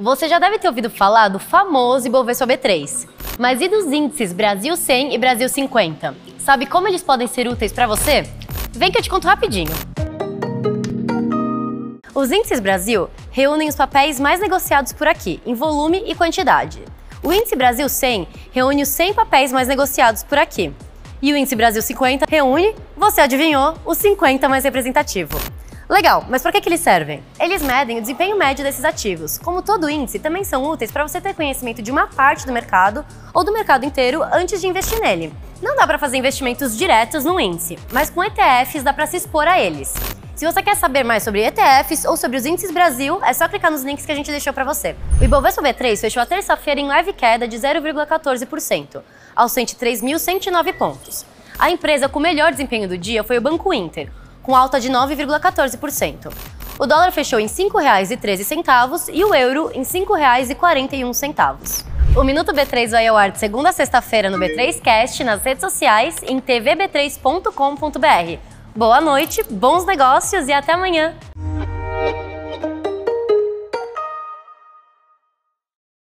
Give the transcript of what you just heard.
Você já deve ter ouvido falar do famoso Ibovespa B3. Mas e dos índices Brasil 100 e Brasil 50? Sabe como eles podem ser úteis para você? Vem que eu te conto rapidinho. Os índices Brasil reúnem os papéis mais negociados por aqui, em volume e quantidade. O índice Brasil 100 reúne os 100 papéis mais negociados por aqui. E o índice Brasil 50 reúne, você adivinhou, o 50 mais representativo. Legal, mas para que, que eles servem? Eles medem o desempenho médio desses ativos. Como todo índice, também são úteis para você ter conhecimento de uma parte do mercado ou do mercado inteiro antes de investir nele. Não dá para fazer investimentos diretos no índice, mas com ETFs dá para se expor a eles. Se você quer saber mais sobre ETFs ou sobre os índices Brasil, é só clicar nos links que a gente deixou para você. O Ibovespa B3 fechou a terça-feira em leve queda de 0,14%, aos 103.109 pontos. A empresa com o melhor desempenho do dia foi o Banco Inter, com alta de 9,14%. O dólar fechou em R$ 5,13 e o euro em R$ 5,41. O Minuto B3 vai ao ar de segunda a sexta-feira no B3Cast, nas redes sociais, em tvb3.com.br. Boa noite, bons negócios e até amanhã!